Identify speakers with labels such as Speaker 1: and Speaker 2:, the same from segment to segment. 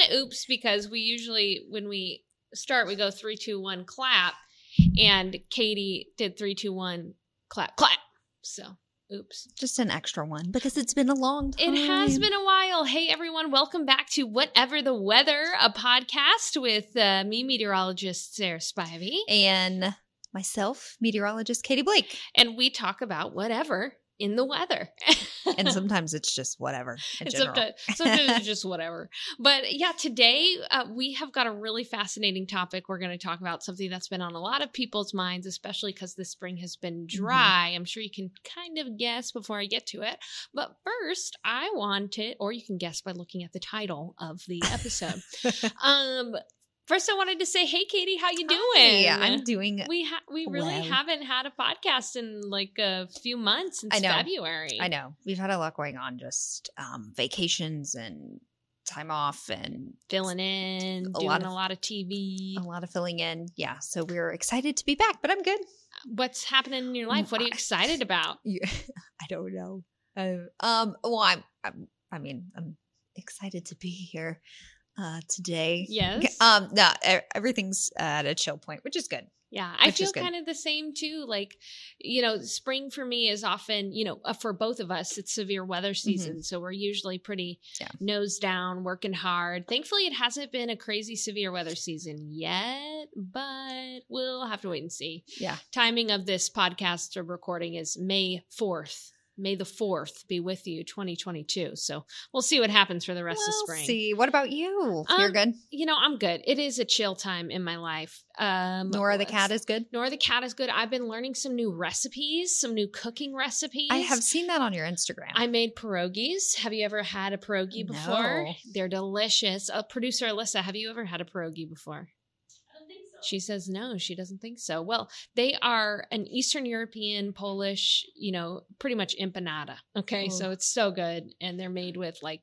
Speaker 1: of oops because we usually when we start we go three, two, one, clap, and Katie did three, two, one, clap, clap. So oops.
Speaker 2: Just an extra one because it's been a long time.
Speaker 1: It has been a while. Hey everyone, welcome back to Whatever the Weather, a podcast with uh, me, meteorologist Sarah Spivey,
Speaker 2: And myself, meteorologist Katie Blake.
Speaker 1: and we talk about whatever in the weather.
Speaker 2: And sometimes it's just whatever
Speaker 1: sometimes, sometimes it's just whatever. But yeah, today uh, we have got a really fascinating topic. We're going to talk about something that's been on a lot of people's minds, especially because the spring has been
Speaker 2: Mm-hmm.
Speaker 1: dry. I'm sure you can kind of guess before I get to it. But first, I wanted, or you can guess by looking at the title of the episode. um, first, I wanted to say, hey, Katie, how you doing?
Speaker 2: Yeah, I'm doing.
Speaker 1: we ha- we really
Speaker 2: well.
Speaker 1: haven't had a podcast in like a few months since
Speaker 2: I know.
Speaker 1: February.
Speaker 2: I know we've had a lot going on, just um, vacations and time off and
Speaker 1: filling in,
Speaker 2: A
Speaker 1: doing
Speaker 2: lot
Speaker 1: a lot of TV.
Speaker 2: a lot of filling in. Yeah, so we're excited to be back, but I'm good.
Speaker 1: What's happening in your life? What are you excited about?
Speaker 2: I don't know. Uh, um. Well, I'm, I'm. I mean, I'm excited to be here uh, today.
Speaker 1: Yes.
Speaker 2: Um. No, everything's at a chill point, which is good.
Speaker 1: Yeah, I
Speaker 2: Which
Speaker 1: feel kind of the same too. Like, you know, spring for me is often, you know, uh, for both of us, it's severe weather season. So we're usually pretty
Speaker 2: Mm-hmm. Yeah.
Speaker 1: nose down, working hard. Thankfully, it hasn't been a crazy severe weather season yet, but we'll have to wait and see.
Speaker 2: Yeah.
Speaker 1: Timing of this podcast or recording is May 4th. May the 4th be with you, 2022. So we'll see what happens for the rest of
Speaker 2: We'll
Speaker 1: spring.
Speaker 2: see. What about you? You're
Speaker 1: Um,
Speaker 2: good.
Speaker 1: You know, I'm good. It is a chill time in my life. Um,
Speaker 2: Nora the cat is good.
Speaker 1: Nora the cat is good. I've been learning some new recipes, some new cooking recipes.
Speaker 2: I have seen that on your Instagram.
Speaker 1: I made pierogies. Have you ever had a pierogi before?
Speaker 2: No.
Speaker 1: They're delicious. Uh, producer Alyssa, have you ever had a pierogi before? She says no, she doesn't think so. Well, they are an Eastern European, Polish, you know, pretty much empanada. Okay,
Speaker 2: Oh.
Speaker 1: so it's so good, and they're made with like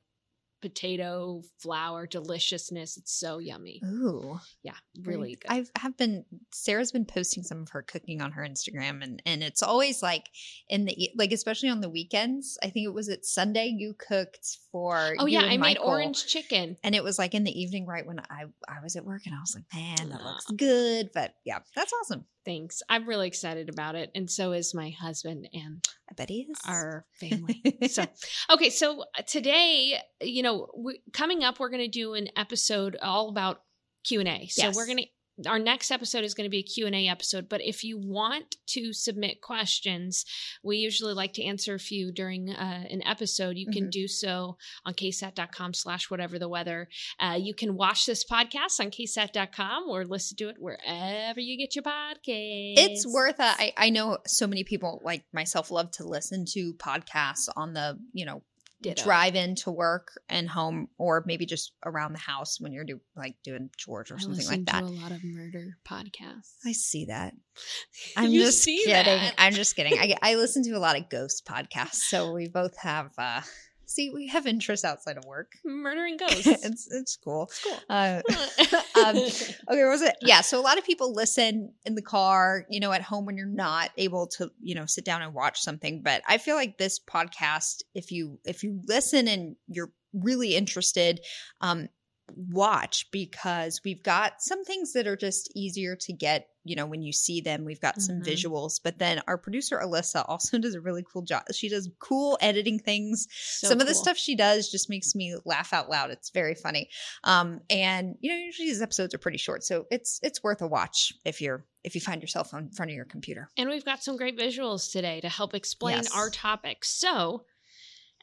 Speaker 1: potato flour deliciousness. It's so yummy.
Speaker 2: Ooh,
Speaker 1: Yeah, really good.
Speaker 2: I have been. Sarah's been posting some of her cooking on her Instagram, and and it's always like in the like, especially on the weekends. I think it was at Sunday you cooked for.
Speaker 1: oh yeah, I made orange chicken.
Speaker 2: and it was like in the evening, right when I I was at work, and I was like, man, that looks good. But yeah, that's awesome.
Speaker 1: Thanks. I'm really excited about it, and so is my husband and
Speaker 2: I bet he is.
Speaker 1: our family. so, okay, so uh, today, you know, we, coming up, we're going to do an episode all about Q and A. So
Speaker 2: Yes.
Speaker 1: we're going to. Our next episode is going to be a Q&A episode, but if you want to submit questions, we usually like to answer a few during uh, an episode. You can
Speaker 2: Mhm.
Speaker 1: do so on ksat.com slash whatever the weather. Uh, you can watch this podcast on ksat.com or listen to it wherever you get your podcast.
Speaker 2: it's worth it. I, I know so many people like myself love to listen to podcasts on the, you know,
Speaker 1: Ditto.
Speaker 2: drive into work and home or maybe just around the house when you're do like doing chores or
Speaker 1: I
Speaker 2: something like that.
Speaker 1: to a lot of murder podcasts.
Speaker 2: I see that. I'm just kidding.
Speaker 1: that?
Speaker 2: I'm just kidding. I, I listen to a lot of ghost podcasts, so we both have uh see we have interests outside of work.
Speaker 1: Murdering ghosts.
Speaker 2: it's it's cool.
Speaker 1: cool.
Speaker 2: Uh um, okay, what was it? Yeah, so a lot of people listen in the car, you know, at home when you're not able to, you know, sit down and watch something. But I feel like this podcast, if you if you listen and you're really interested, um, watch because we've got some things that are just easier to get you know when you see them we've got some
Speaker 1: Mhm.
Speaker 2: visuals but then our producer alyssa also does a really cool job she does cool editing things
Speaker 1: So
Speaker 2: some of the stuff she does just makes me laugh out loud it's very funny um and you know usually these episodes are pretty short so it's it's worth a watch if you're if you find yourself in front of your computer
Speaker 1: And we've got some great visuals today to help explain
Speaker 2: Yes.
Speaker 1: our topic. So,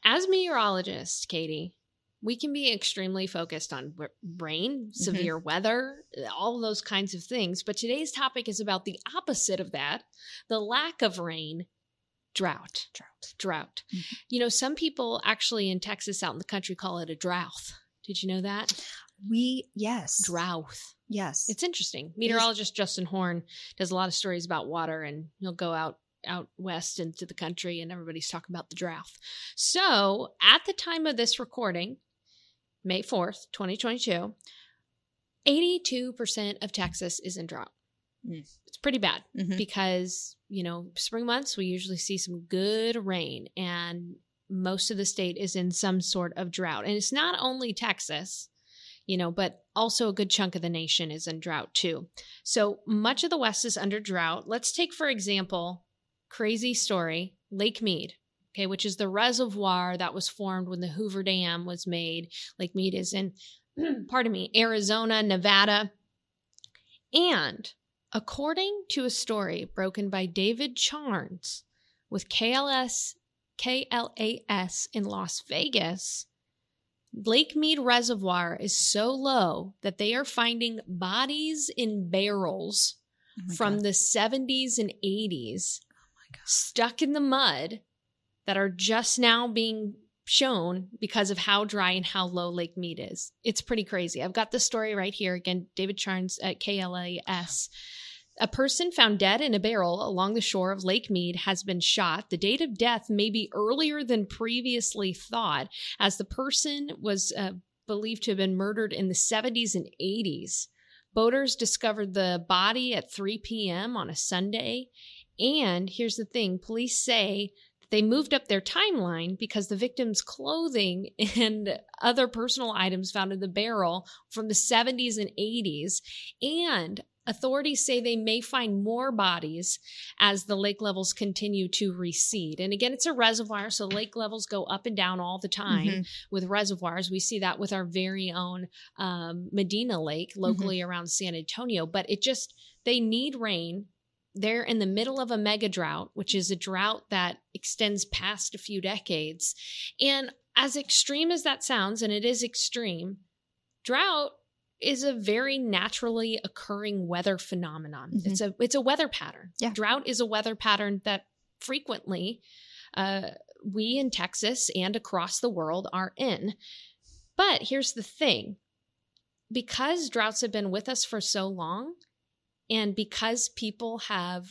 Speaker 1: as meteorologist Katie, we can be extremely focused on rain,
Speaker 2: Mm-hmm.
Speaker 1: severe weather, all those kinds of things. But today's topic is about the opposite of that the lack of rain, drought.
Speaker 2: drought
Speaker 1: Drought.
Speaker 2: Mhm.
Speaker 1: You know, some people actually in Texas out in the country call it a drought. Did you know that?
Speaker 2: we yes
Speaker 1: Drought.
Speaker 2: yes
Speaker 1: It's interesting. Meteorologist Justin Horn does a lot of stories about water, and he'll go out out west into the country, and everybody's talking about the drought. So, at the time of this recording, May fourth, twenty twenty two, eighty two percent of Texas is in drought.
Speaker 2: Mm.
Speaker 1: It's pretty bad
Speaker 2: Mhm.
Speaker 1: because you know spring months we usually see some good rain, and most of the state is in some sort of drought. And it's not only Texas. you know, but also a good chunk of the nation is in drought too. So much of the West is under drought. Let's take, for example, crazy story Lake Mead, okay, which is the reservoir that was formed when the Hoover Dam was made. Lake Mead is in, pardon me, Arizona, Nevada. And according to a story broken by David Charns with KLS KLAS in Las Vegas, Lake Mead Reservoir is so low that they are finding bodies in barrels
Speaker 2: Oh
Speaker 1: from the 70s and 80s oh stuck in the mud that are just now being shown because of how dry and how low Lake Mead is. It's pretty crazy. I've got the story right here. Again, David Charns at KLAS. A person found dead in a barrel along the shore of Lake Mead has been shot. The date of death may be earlier than previously thought, as the person was uh, believed to have been murdered in the 70s and 80s. Boaters discovered the body at 3 p.m. on a Sunday. And here's the thing police say they moved up their timeline because the victim's clothing and other personal items found in the barrel from the 70s and 80s. And authorities say they may find more bodies as the lake levels continue to recede. And again, it's a reservoir, so lake levels go up and down all the time
Speaker 2: Mhm.
Speaker 1: with reservoirs. We see that with our very own um, Medina Lake locally around San Antonio, but it just, they need rain. They're in the middle of a mega drought, which is a drought that extends past a few decades. And as extreme as that sounds, and it is extreme, drought is a very naturally occurring weather phenomenon.
Speaker 2: Mhm.
Speaker 1: It's a it's a weather pattern.
Speaker 2: Yeah.
Speaker 1: Drought is a weather pattern that frequently uh, we in Texas and across the world are in. But here's the thing because droughts have been with us for so long, and because people have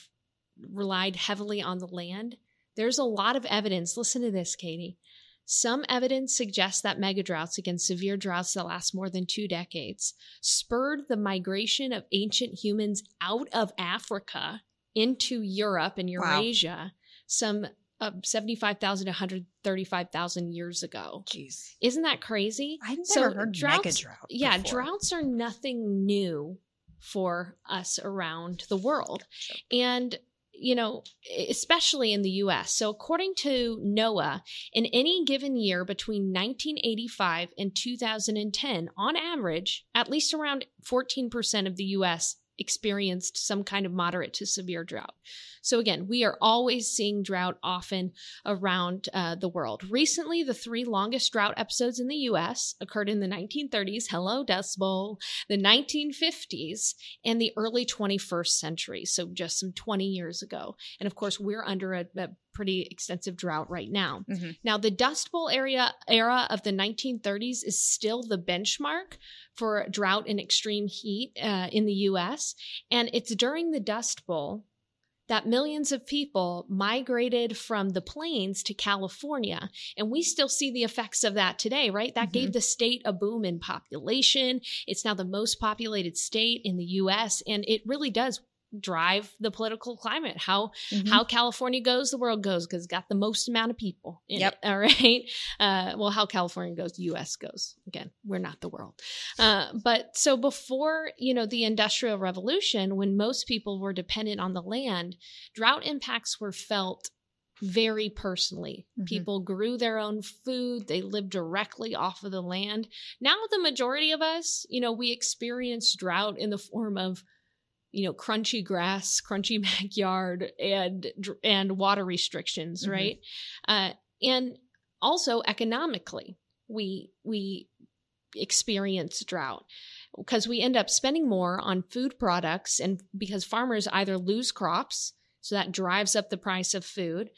Speaker 1: relied heavily on the land, there's a lot of evidence. Listen to this, Katie. Some evidence suggests that megadroughts, again, severe droughts that last more than two decades, spurred the migration of ancient humans out of Africa into Europe and
Speaker 2: Wow.
Speaker 1: Eurasia some uh, 75,000 to 135,000 years ago.
Speaker 2: Jeez.
Speaker 1: Isn't that crazy?
Speaker 2: I've never
Speaker 1: So
Speaker 2: heard
Speaker 1: droughts-
Speaker 2: mega drought.
Speaker 1: Yeah,
Speaker 2: before.
Speaker 1: droughts are nothing new for us around the world. And you know, especially in the US. So, according to NOAA, in any given year between 1985 and 2010, on average, at least around 14% of the US experienced some kind of moderate to severe drought. So, again, we are always seeing drought often around uh, the world. Recently, the three longest drought episodes in the US occurred in the 1930s, hello, Dust Bowl, the 1950s, and the early 21st century. So, just some 20 years ago. And of course, we're under a, a pretty extensive drought right now.
Speaker 2: Mhm.
Speaker 1: Now, the Dust Bowl area era of the 1930s is still the benchmark for drought and extreme heat uh, in the US. And it's during the Dust Bowl that millions of people migrated from the plains to California. And we still see the effects of that today, right? That gave the state a boom in population. It's now the most populated state in the US. And it really does drive the political climate. How
Speaker 2: Mhm.
Speaker 1: how California goes, the world goes because it's got the most amount of people. In
Speaker 2: Yep.
Speaker 1: It, all right. Uh, well, how California goes, the U.S. goes. Again, we're not the world. Uh, but so before you know the Industrial Revolution, when most people were dependent on the land, drought impacts were felt very personally.
Speaker 2: Mhm.
Speaker 1: People grew their own food, they lived directly off of the land. Now, the majority of us, you know, we experience drought in the form of you know crunchy grass crunchy backyard and and water restrictions
Speaker 2: Mhm.
Speaker 1: right uh, and also economically we we experience drought because we end up spending more on food products and because farmers either lose crops so that drives up the price of food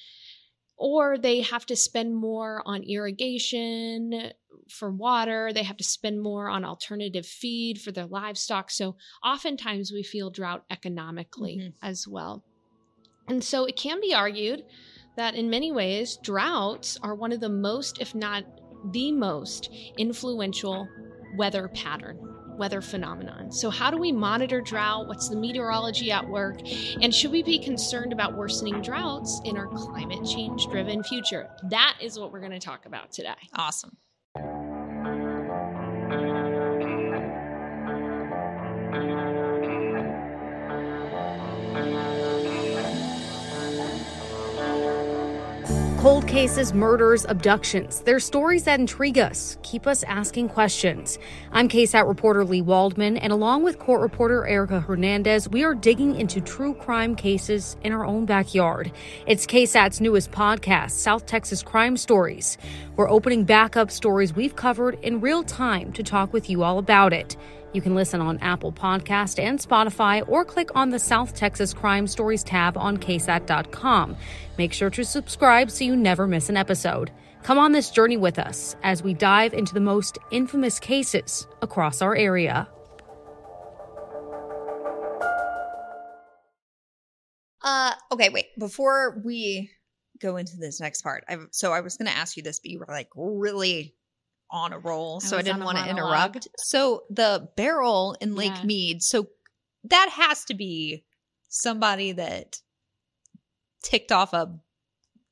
Speaker 1: or they have to spend more on irrigation for water they have to spend more on alternative feed for their livestock. So oftentimes we feel drought economically
Speaker 2: Mhm.
Speaker 1: as well. And so it can be argued that in many ways droughts are one of the most if not the most influential weather pattern weather phenomenon. So how do we monitor drought? What's the meteorology at work? And should we be concerned about worsening droughts in our climate change driven future? That is what we're going to talk about today.
Speaker 2: Awesome.
Speaker 3: Cold cases, murders, abductions. They're stories that intrigue us, keep us asking questions. I'm KSAT reporter Leigh Waldman, and along with court reporter Erica Hernandez, we are digging into true crime cases in our own backyard. It's KSAT's newest podcast, South Texas Crime Stories. We're opening back up stories we've covered in real time to talk with you all about it. You can listen on Apple Podcast and Spotify or click on the South Texas Crime Stories tab on ksat.com. Make sure to subscribe so you never miss an episode. Come on this journey with us as we dive into the most infamous cases across our area.
Speaker 2: Uh, okay, wait. Before we go into this next part, I so I was going to ask you this, but you were like really on a roll, so I, didn't want to interrupt. So the barrel in Lake
Speaker 1: Yeah.
Speaker 2: Mead, so that has to be somebody that ticked off a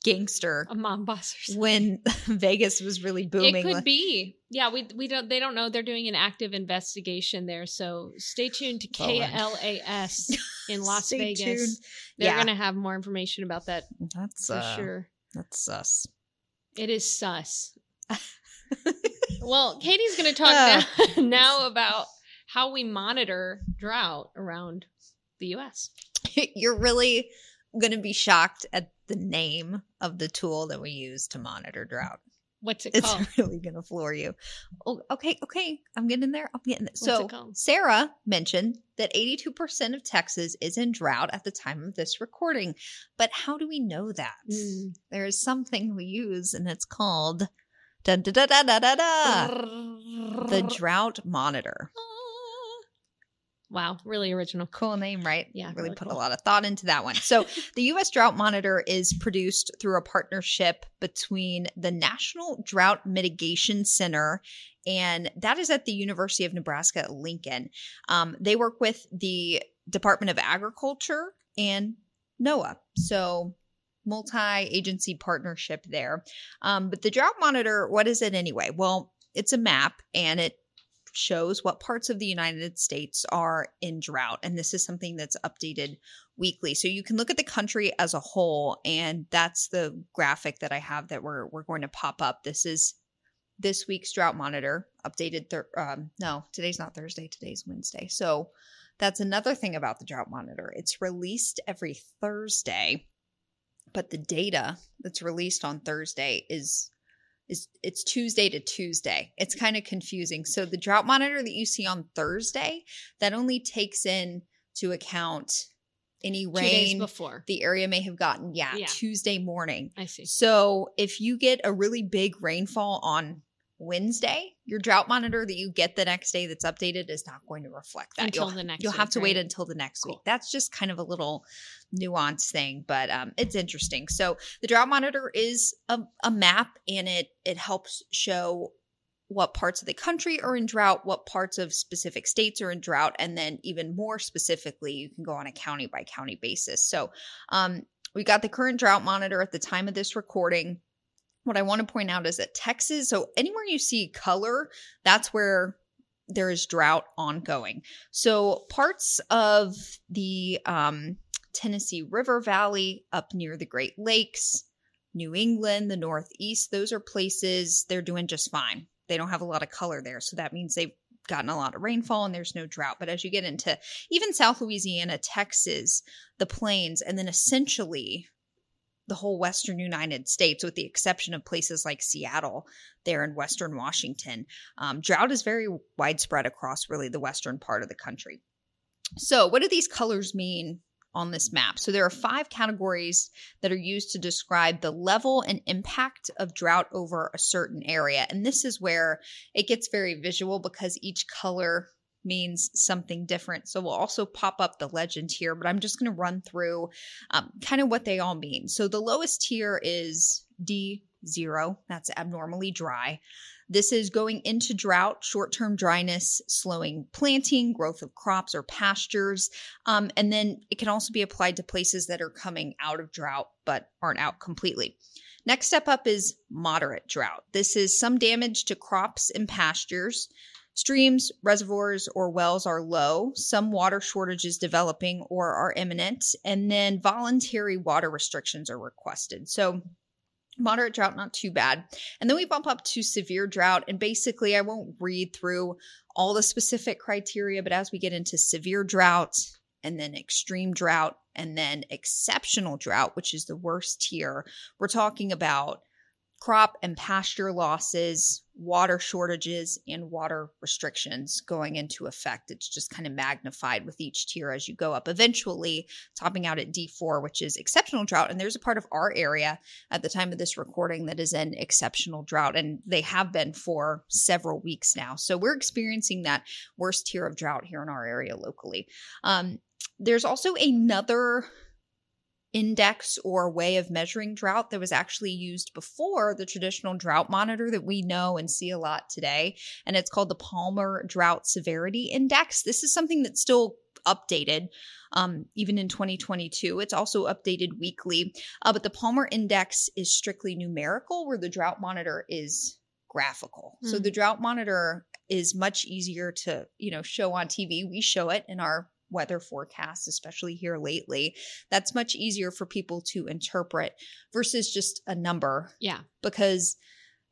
Speaker 2: gangster
Speaker 1: A mom boss or something.
Speaker 2: when Vegas was really booming.
Speaker 1: It could
Speaker 2: Like-
Speaker 1: be. Yeah, we we don't they don't know they're doing an active investigation there. So stay tuned to KLAS in Las
Speaker 2: Stay
Speaker 1: Vegas.
Speaker 2: tuned.
Speaker 1: They're
Speaker 2: Yeah.
Speaker 1: going to have more information about that
Speaker 2: That's
Speaker 1: for
Speaker 2: uh,
Speaker 1: sure.
Speaker 2: That's sus.
Speaker 1: It is sus. well, Katie's going to talk
Speaker 2: Uh.
Speaker 1: now, now about how we monitor drought around the U.S.
Speaker 2: You're really going to be shocked at the name of the tool that we use to monitor drought.
Speaker 1: What's it
Speaker 2: It's
Speaker 1: called?
Speaker 2: really going to floor you. Oh, okay, okay. I'm getting there. I'm getting there. So. Sarah mentioned that 82% of Texas is in drought at the time of this recording. But how do we know that?
Speaker 1: Mm.
Speaker 2: There is something we use, and it's called da da da da da da. The drought monitor.
Speaker 1: Wow, really original.
Speaker 2: Cool name, right?
Speaker 1: Yeah,
Speaker 2: Really,
Speaker 1: really
Speaker 2: put
Speaker 1: cool.
Speaker 2: a lot of thought into that one. So, the U.S. Drought Monitor is produced through a partnership between the National Drought Mitigation Center, and that is at the University of Nebraska Lincoln. Um, they work with the Department of Agriculture and NOAA. So, multi agency partnership there. Um, but the Drought Monitor, what is it anyway? Well, it's a map and it shows what parts of the United States are in drought. And this is something that's updated weekly. So you can look at the country as a whole, and that's the graphic that I have that we're we're going to pop up. This is this week's drought monitor updated. Thir- um, no, today's not Thursday. Today's Wednesday. So that's another thing about the drought monitor. It's released every Thursday, but the data that's released on Thursday is is it's Tuesday to Tuesday. It's kind of confusing. So the drought monitor that you see on Thursday that only takes in to account any rain
Speaker 1: before.
Speaker 2: the area may have gotten. Yeah,
Speaker 1: Yeah.
Speaker 2: Tuesday morning.
Speaker 1: I see.
Speaker 2: So if you get a really big rainfall on Wednesday, your drought monitor that you get the next day that's updated is not going to reflect that.
Speaker 1: Until
Speaker 2: you'll,
Speaker 1: the next
Speaker 2: You'll have
Speaker 1: week,
Speaker 2: to wait until the next week. That's just kind of a little nuanced thing, but um, it's interesting. So the drought monitor is a, a map, and it it helps show what parts of the country are in drought, what parts of specific states are in drought, and then even more specifically, you can go on a county by county basis. So um, we got the current drought monitor at the time of this recording. What I want to point out is that Texas, so anywhere you see color, that's where there is drought ongoing. So parts of the um, Tennessee River Valley up near the Great Lakes, New England, the Northeast, those are places they're doing just fine. They don't have a lot of color there. So that means they've gotten a lot of rainfall and there's no drought. But as you get into even South Louisiana, Texas, the plains, and then essentially the whole western United States, with the exception of places like Seattle, there in western Washington, um, drought is very widespread across really the western part of the country. So, what do these colors mean on this map? So, there are five categories that are used to describe the level and impact of drought over a certain area. And this is where it gets very visual because each color means something different. So, we'll also pop up the legend here, but I'm just going to run through um, kind of what they all mean. So, the lowest tier is D0, that's abnormally dry. This is going into drought, short term dryness, slowing planting, growth of crops or pastures. Um, and then it can also be applied to places that are coming out of drought but aren't out completely. Next step up is moderate drought. This is some damage to crops and pastures. Streams, reservoirs, or wells are low. Some water shortages developing or are imminent. And then voluntary water restrictions are requested. So moderate drought, not too bad. And then we bump up to severe drought. And basically, I won't read through all the specific criteria, but as we get into severe drought and then extreme drought and then exceptional drought, which is the worst tier, we're talking about crop and pasture losses, water shortages, and water restrictions going into effect. It's just kind of magnified with each tier as you go up, eventually topping out at D4, which is exceptional drought. And there's a part of our area at the time of this recording that is in exceptional drought, and they have been for several weeks now. So we're experiencing that worst tier of drought here in our area locally. Um, there's also another index or way of measuring drought that was actually used before the traditional drought monitor that we know and see a lot today. And it's called the Palmer Drought Severity Index. This is something that's still updated um, even in 2022. It's also updated weekly. Uh, but the Palmer Index is strictly numerical, where the drought monitor is graphical. Mm. So hmm. the drought monitor is much easier to, you know, show on TV. We show it in our weather forecasts, especially here lately, that's much easier for people to interpret versus just a number.
Speaker 1: Yeah.
Speaker 2: Because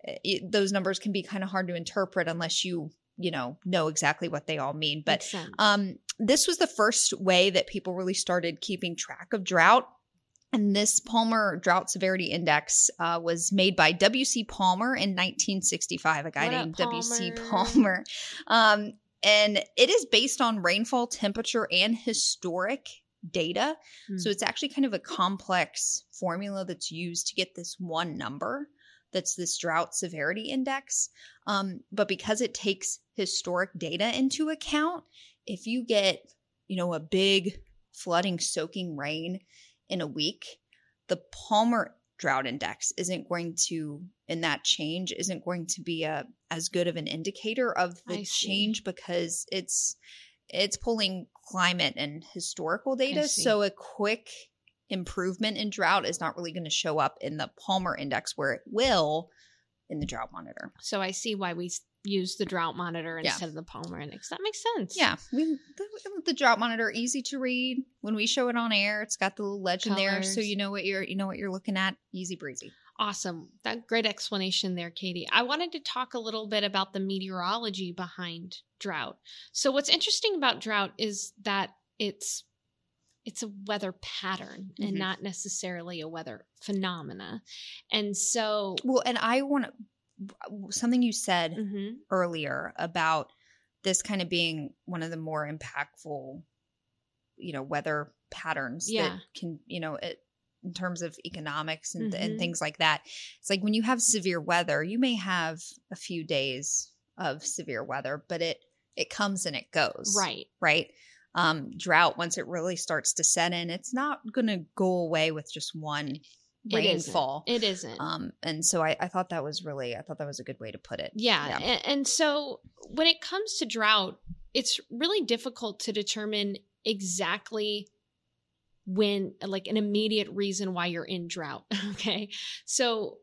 Speaker 2: eh, it, those numbers can be kind of hard to interpret unless you you know know exactly what they all mean but um this was the first way that people really started keeping track of drought and this Palmer Drought Severity Index uh, was made by W.C. Palmer in 1965, a guy
Speaker 1: what
Speaker 2: named W.C. Palmer. Um, and it is based on rainfall, temperature, and historic data. Mm. So it's actually kind of a complex formula that's used to get this one number that's this drought severity index. Um, but because it takes historic data into account, if you get, you know, a big flooding, soaking rain in a week, the Palmer drought index isn't going to in that change isn't going to be a as good of an indicator of the change because it's it's pulling climate and historical data. so a quick improvement in drought is not really going to show up in the palmer index where it will in the drought monitor.
Speaker 1: So i see why we use the drought monitor instead yeah. of the Palmer Index. That makes sense.
Speaker 2: Yeah, we the, the, drought monitor easy to read. When we show it on air, it's got the little legend Colors. there, so you know what you're you know what you're looking at. Easy breezy.
Speaker 1: Awesome. That great explanation there, Katie. I wanted to talk a little bit about the meteorology behind drought. So what's interesting about drought is that it's it's a weather pattern mm-hmm. and not necessarily a weather phenomena. And so
Speaker 2: well, and I want to something you said mm-hmm. earlier about this kind of being one of the more impactful you know weather patterns yeah. that can you know it, in terms of economics and, mm-hmm. and things like that it's like when you have severe weather you may have a few days of severe weather but it it comes and it goes
Speaker 1: right
Speaker 2: right um drought once it really starts to set in it's not going to go away with just one rainfall.
Speaker 1: It isn't. It isn't.
Speaker 2: Um, and so I, I thought that was really, I thought that was a good way to put it.
Speaker 1: Yeah. yeah. And, and so when it comes to drought, it's really difficult to determine exactly when, like, an immediate reason why you're in drought. Okay. So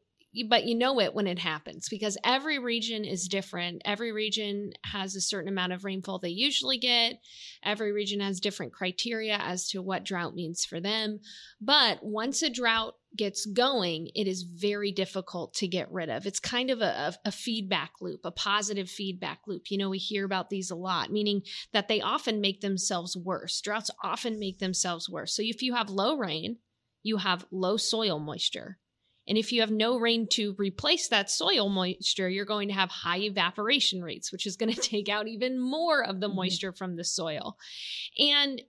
Speaker 1: but you know it when it happens because every region is different. Every region has a certain amount of rainfall they usually get. Every region has different criteria as to what drought means for them. But once a drought gets going, it is very difficult to get rid of. It's kind of a, a, feedback loop, a positive feedback loop. You know, we hear about these a lot, meaning that they often make themselves worse. Droughts often make themselves worse. So if you have low rain, you have low soil moisture. And if you have no rain to replace that soil moisture, you're going to have high evaporation rates, which is going to take out even more of the mm-hmm. moisture from the soil. And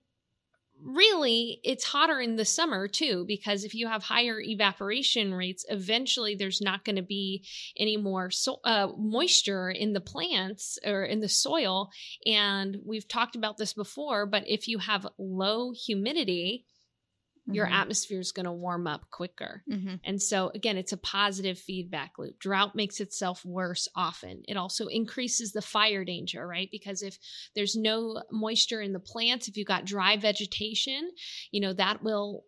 Speaker 1: really, it's hotter in the summer too, because if you have higher evaporation rates, eventually there's not going to be any more so, uh, moisture in the plants or in the soil. And we've talked about this before, but if you have low humidity, your mm-hmm. atmosphere is going to warm up quicker. Mm-hmm. And so, again, it's a positive feedback loop. Drought makes itself worse often. It also increases the fire danger, right? Because if there's no moisture in the plants, if you've got dry vegetation, you know, that will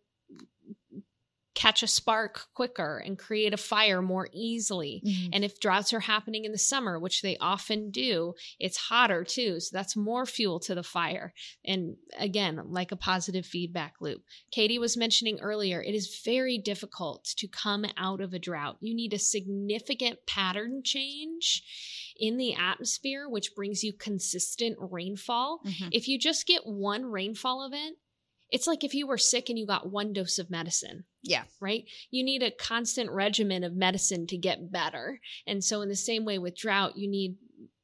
Speaker 1: catch a spark quicker and create a fire more easily.
Speaker 2: Mhm.
Speaker 1: And if droughts are happening in the summer, which they often do, it's hotter too. So that's more fuel to the fire. And again, like a positive feedback loop. Katie was mentioning earlier, it is very difficult to come out of a drought. You need a significant pattern change in the atmosphere, which brings you consistent rainfall.
Speaker 2: Mhm.
Speaker 1: If you just get one rainfall event, it's like if you were sick and you got one dose of medicine
Speaker 2: Yeah.
Speaker 1: right? You need a constant regimen of medicine to get better. And so, in the same way with drought, you need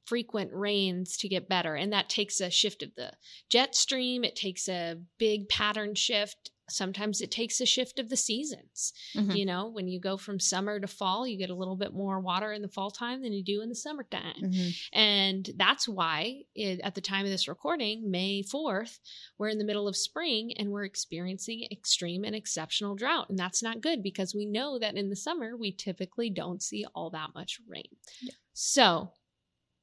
Speaker 1: frequent rains to get better. And that takes a shift of the jet stream, it takes a big pattern shift. Sometimes it takes a shift of the seasons.
Speaker 2: Mhm.
Speaker 1: You know, when you go from summer to fall, you get a little bit more water in the fall time than you do in the summertime.
Speaker 2: Mhm.
Speaker 1: And that's why, it, at the time of this recording, May 4th, we're in the middle of spring and we're experiencing extreme and exceptional drought. And that's not good because we know that in the summer, we typically don't see all that much rain.
Speaker 2: Yeah.
Speaker 1: So,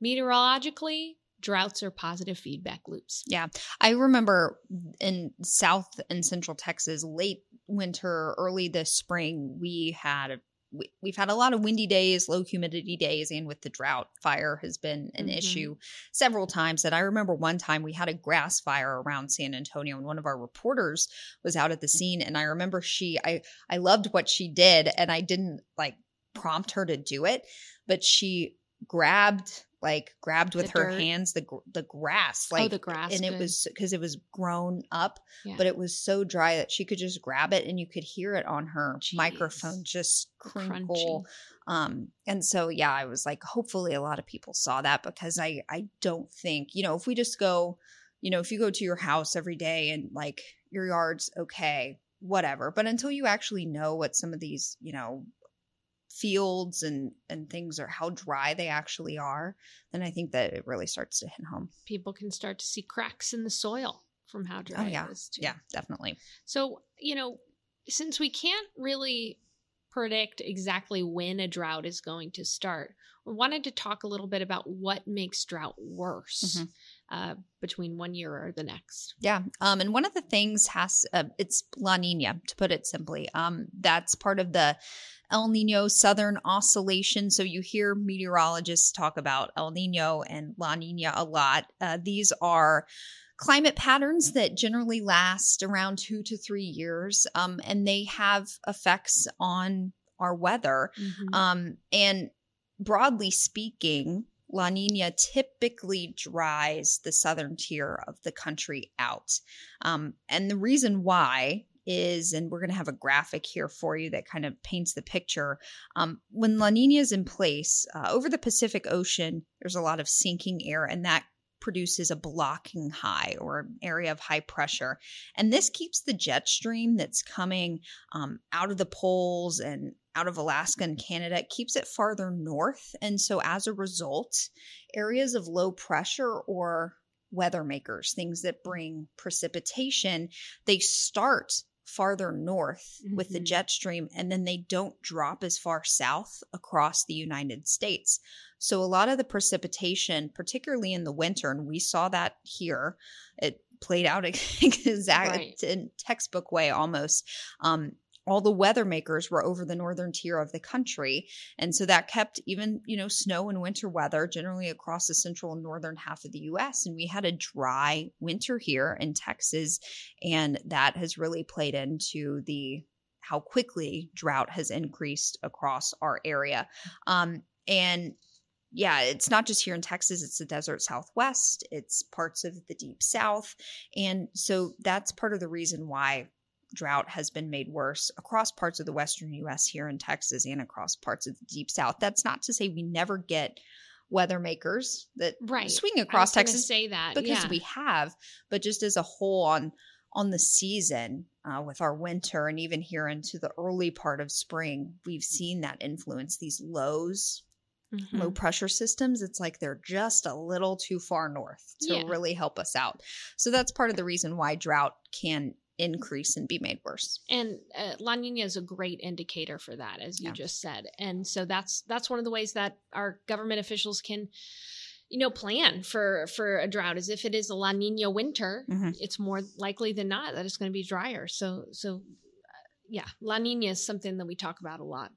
Speaker 1: meteorologically, droughts are positive feedback loops.
Speaker 2: Yeah. I remember in South and Central Texas, late winter, early this spring, we had we, we've had a lot of windy days, low humidity days, and with the drought, fire has been an
Speaker 1: Mhm.
Speaker 2: issue several times. That I remember one time we had a grass fire around San Antonio, and one of our reporters was out at the scene, and I remember she, I, I loved what she did, and I didn't like prompt her to do it, but she grabbed like grabbed with
Speaker 1: The
Speaker 2: her
Speaker 1: dirt.
Speaker 2: hands the the grass like
Speaker 1: oh, the grass.
Speaker 2: and it
Speaker 1: good.
Speaker 2: was because it was grown up
Speaker 1: Yeah.
Speaker 2: but it was so dry that she could just grab it and you could hear it on her
Speaker 1: Jeez.
Speaker 2: microphone just crinkle um and so yeah i was like hopefully a lot of people saw that because i i don't think you know if we just go you know if you go to your house every day and like your yard's okay whatever but until you actually know what some of these you know fields and and things or how dry they actually are then i think that it really starts to hit home
Speaker 1: People can start to see cracks in the soil from how dry
Speaker 2: oh yeah
Speaker 1: it is. Too.
Speaker 2: yeah definitely
Speaker 1: So, you know, since we can't really predict exactly when a drought is going to start, we wanted to talk a little bit about what makes drought worse
Speaker 2: Mhm.
Speaker 1: Uh, between one year or the next.
Speaker 2: Yeah. Um, and one of the things has uh, it's La Nina to put it simply. Um, that's part of the El Nino Southern Oscillation. So you hear meteorologists talk about El Nino and La Nina a lot. Uh, these are climate patterns that generally last around two to three years, um, and they have effects on our weather. Um, and broadly speaking, La Nina typically dries the southern tier of the country out. Um, and the reason why is, and we're going to have a graphic here for you that kind of paints the picture. Um, when La Nina is in place uh, over the Pacific Ocean, there's a lot of sinking air, and that produces a blocking high or an area of high pressure. And this keeps the jet stream that's coming um, out of the poles and out of Alaska and Canada, it keeps it farther north. And so as a result, areas of low pressure or weather makers, things that bring precipitation, they start farther north with the
Speaker 1: Mhm.
Speaker 2: jet stream and then they don't drop as far south across the United States. So a lot of the precipitation, particularly in the winter, and we saw that here, it played out exactly
Speaker 1: Right.
Speaker 2: in textbook way almost. Um, all the weather makers were over the northern tier of the country. And so that kept even you know snow and winter weather generally across the central and northern half of the us and we had a dry winter here in texas and that has really played into the how quickly drought has increased across our area. Um, and yeah, it's not just here in Texas, it's the desert southwest, it's parts of the deep south. And so that's part of the reason why drought has been made worse across parts of the western US here in Texas and across parts of the deep south. That's not to say we never get weather makers that
Speaker 1: Right.
Speaker 2: swing across Texas
Speaker 1: say that
Speaker 2: because
Speaker 1: yeah.
Speaker 2: we have, but just as a whole on on the season uh, with our winter and even here into the early part of spring, we've seen that influence these lows
Speaker 1: Mhm.
Speaker 2: low pressure systems, it's like they're just a little too far north to
Speaker 1: Yeah.
Speaker 2: really help us out. So that's part of the reason why drought can increase and be made worse.
Speaker 1: and uh, La Nina is a great indicator for that, as you
Speaker 2: Yeah.
Speaker 1: just said. And so that's that's one of the ways that our government officials can, you know, plan for for a drought. Is if it is a La Nina winter,
Speaker 2: Mhm.
Speaker 1: it's more likely than not that it's going to be drier. So so. uh, yeah, La Nina is something that we talk about a lot.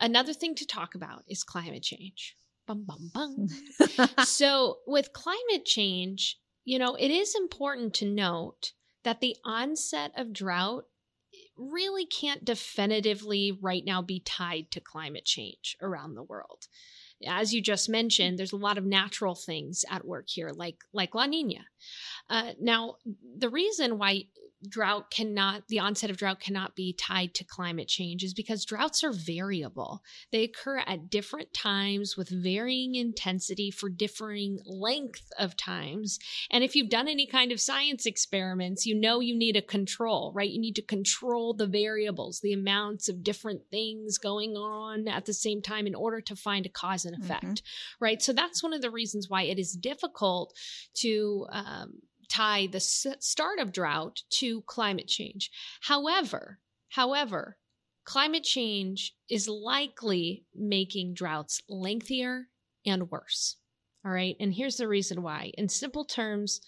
Speaker 1: Another thing to talk about is climate change. Bum, bum, bum. so, with climate change, you know, it is important to note that the onset of drought really can't definitively right now be tied to climate change around the world. As you just mentioned, there's a lot of natural things at work here, like like La Nina. Uh, now, the reason why drought cannot the onset of drought cannot be tied to climate change is because droughts are variable. They occur at different times with varying intensity for differing length of times. And if you've done any kind of science experiments you know you need a control right? You need to control the variables the amounts of different things going on at the same time in order to find a cause and effect mm-hmm. right? So that's one of the reasons why it is difficult to um, tie the start of drought to climate change. However, however, climate change is likely making droughts lengthier and worse. All right. And here's the reason why. In simple terms,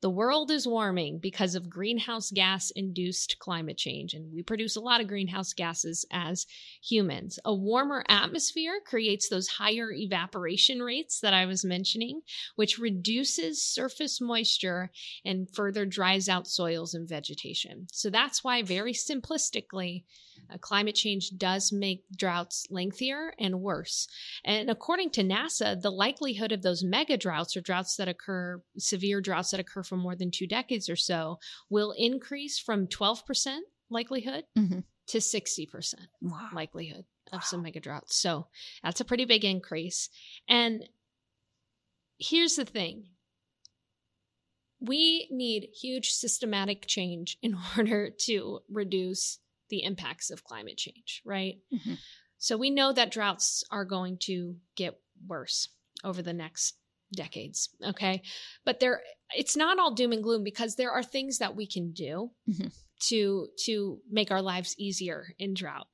Speaker 1: the world is warming because of greenhouse gas induced climate change, and we produce a lot of greenhouse gases as humans. A warmer atmosphere creates those higher evaporation rates that I was mentioning, which reduces surface moisture and further dries out soils and vegetation. So that's why, very simplistically, uh, climate change does make droughts lengthier and worse. And according to NASA, the likelihood of those mega droughts or droughts that occur, severe droughts that occur for more than two decades or so, will increase from 12% likelihood mm-hmm. to 60% wow. likelihood of wow. some mega droughts. So that's a pretty big increase. And here's the thing we need huge systematic change in order to reduce the impacts of climate change, right? Mm-hmm. So we know that droughts are going to get worse over the next decades, okay? But there it's not all doom and gloom because there are things that we can do mm-hmm. to to make our lives easier in drought.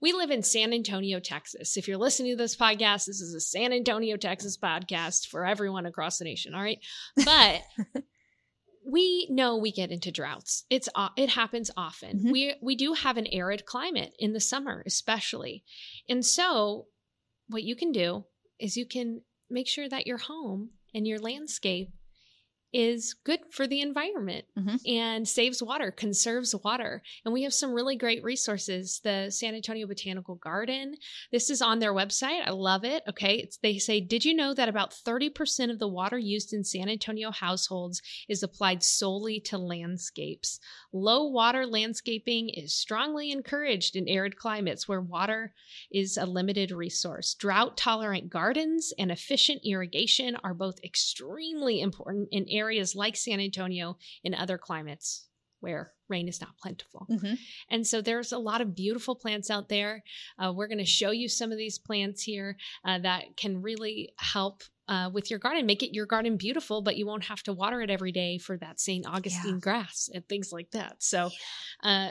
Speaker 1: We live in San Antonio, Texas. If you're listening to this podcast, this is a San Antonio, Texas podcast for everyone across the nation, all right? But we know we get into droughts. It's it happens often. Mm-hmm. We we do have an arid climate in the summer, especially. And so what you can do is you can make sure that your home and your landscape is good for the environment mm-hmm. and saves water, conserves water. And we have some really great resources. The San Antonio Botanical Garden, this is on their website. I love it. Okay. It's, they say, Did you know that about 30% of the water used in San Antonio households is applied solely to landscapes? Low water landscaping is strongly encouraged in arid climates where water is a limited resource. Drought tolerant gardens and efficient irrigation are both extremely important in areas like San Antonio in other climates where rain is not plentiful. Mm-hmm. And so there's a lot of beautiful plants out there. Uh, we're going to show you some of these plants here uh, that can really help uh, with your garden, make it your garden beautiful, but you won't have to water it every day for that St. Augustine yeah. grass and things like that. So, uh,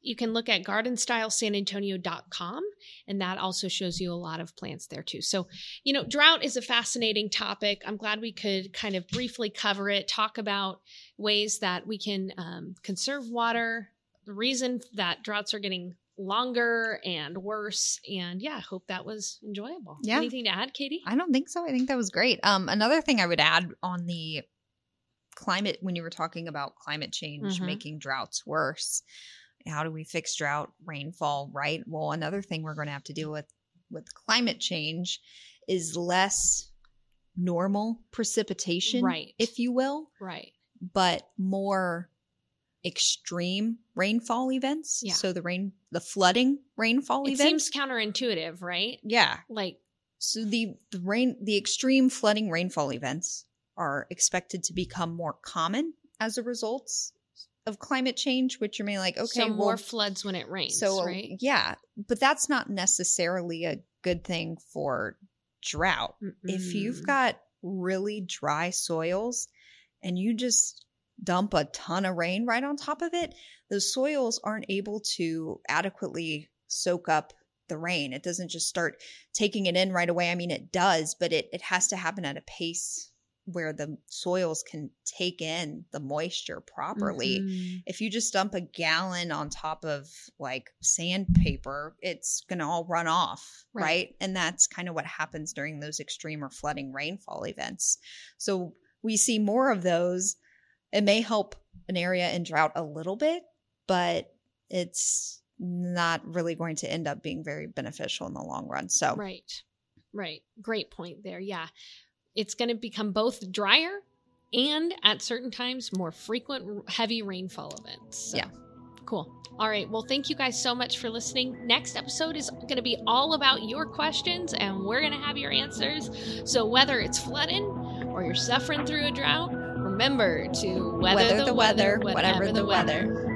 Speaker 1: you can look at gardenstylesanantonio.com and that also shows you a lot of plants there too. So, you know, drought is a fascinating topic. I'm glad we could kind of briefly cover it, talk about ways that we can um, conserve water, the reason that droughts are getting longer and worse. And yeah, I hope that was enjoyable. Yeah. Anything to add, Katie?
Speaker 2: I don't think so. I think that was great. Um, another thing I would add on the climate when you were talking about climate change mm-hmm. making droughts worse how do we fix drought, rainfall, right? Well, another thing we're going to have to deal with with climate change is less normal precipitation,
Speaker 1: right?
Speaker 2: If you will,
Speaker 1: right?
Speaker 2: But more extreme rainfall events.
Speaker 1: Yeah.
Speaker 2: So the rain, the flooding rainfall
Speaker 1: it
Speaker 2: events.
Speaker 1: seems counterintuitive, right?
Speaker 2: Yeah.
Speaker 1: Like
Speaker 2: so the the rain the extreme flooding rainfall events are expected to become more common as a result of climate change, which you may like, okay, so
Speaker 1: well, more floods when it rains. So right?
Speaker 2: yeah, but that's not necessarily a good thing for drought. Mm-mm. If you've got really dry soils and you just dump a ton of rain right on top of it, the soils aren't able to adequately soak up the rain. It doesn't just start taking it in right away. I mean, it does, but it, it has to happen at a pace where the soils can take in the moisture properly.
Speaker 1: Mhm.
Speaker 2: If you just dump a gallon on top of like sandpaper, it's going to all run off,
Speaker 1: Right.
Speaker 2: right. And that's kind of what happens during those extreme or flooding rainfall events. So we see more of those. It may help an area in drought a little bit, but it's not really going to end up being very beneficial in the long run. So,
Speaker 1: Right. Right. Great point there. Yeah. It's going to become both drier and at certain times more frequent heavy rainfall events. So,
Speaker 2: Yeah.
Speaker 1: Cool. All right. Well, thank you guys so much for listening. Next episode is going to be all about your questions and we're going to have your answers. So, whether it's flooding or you're suffering through a drought, remember to weather,
Speaker 2: weather
Speaker 1: the,
Speaker 2: the weather,
Speaker 1: whatever
Speaker 2: whatever the weather.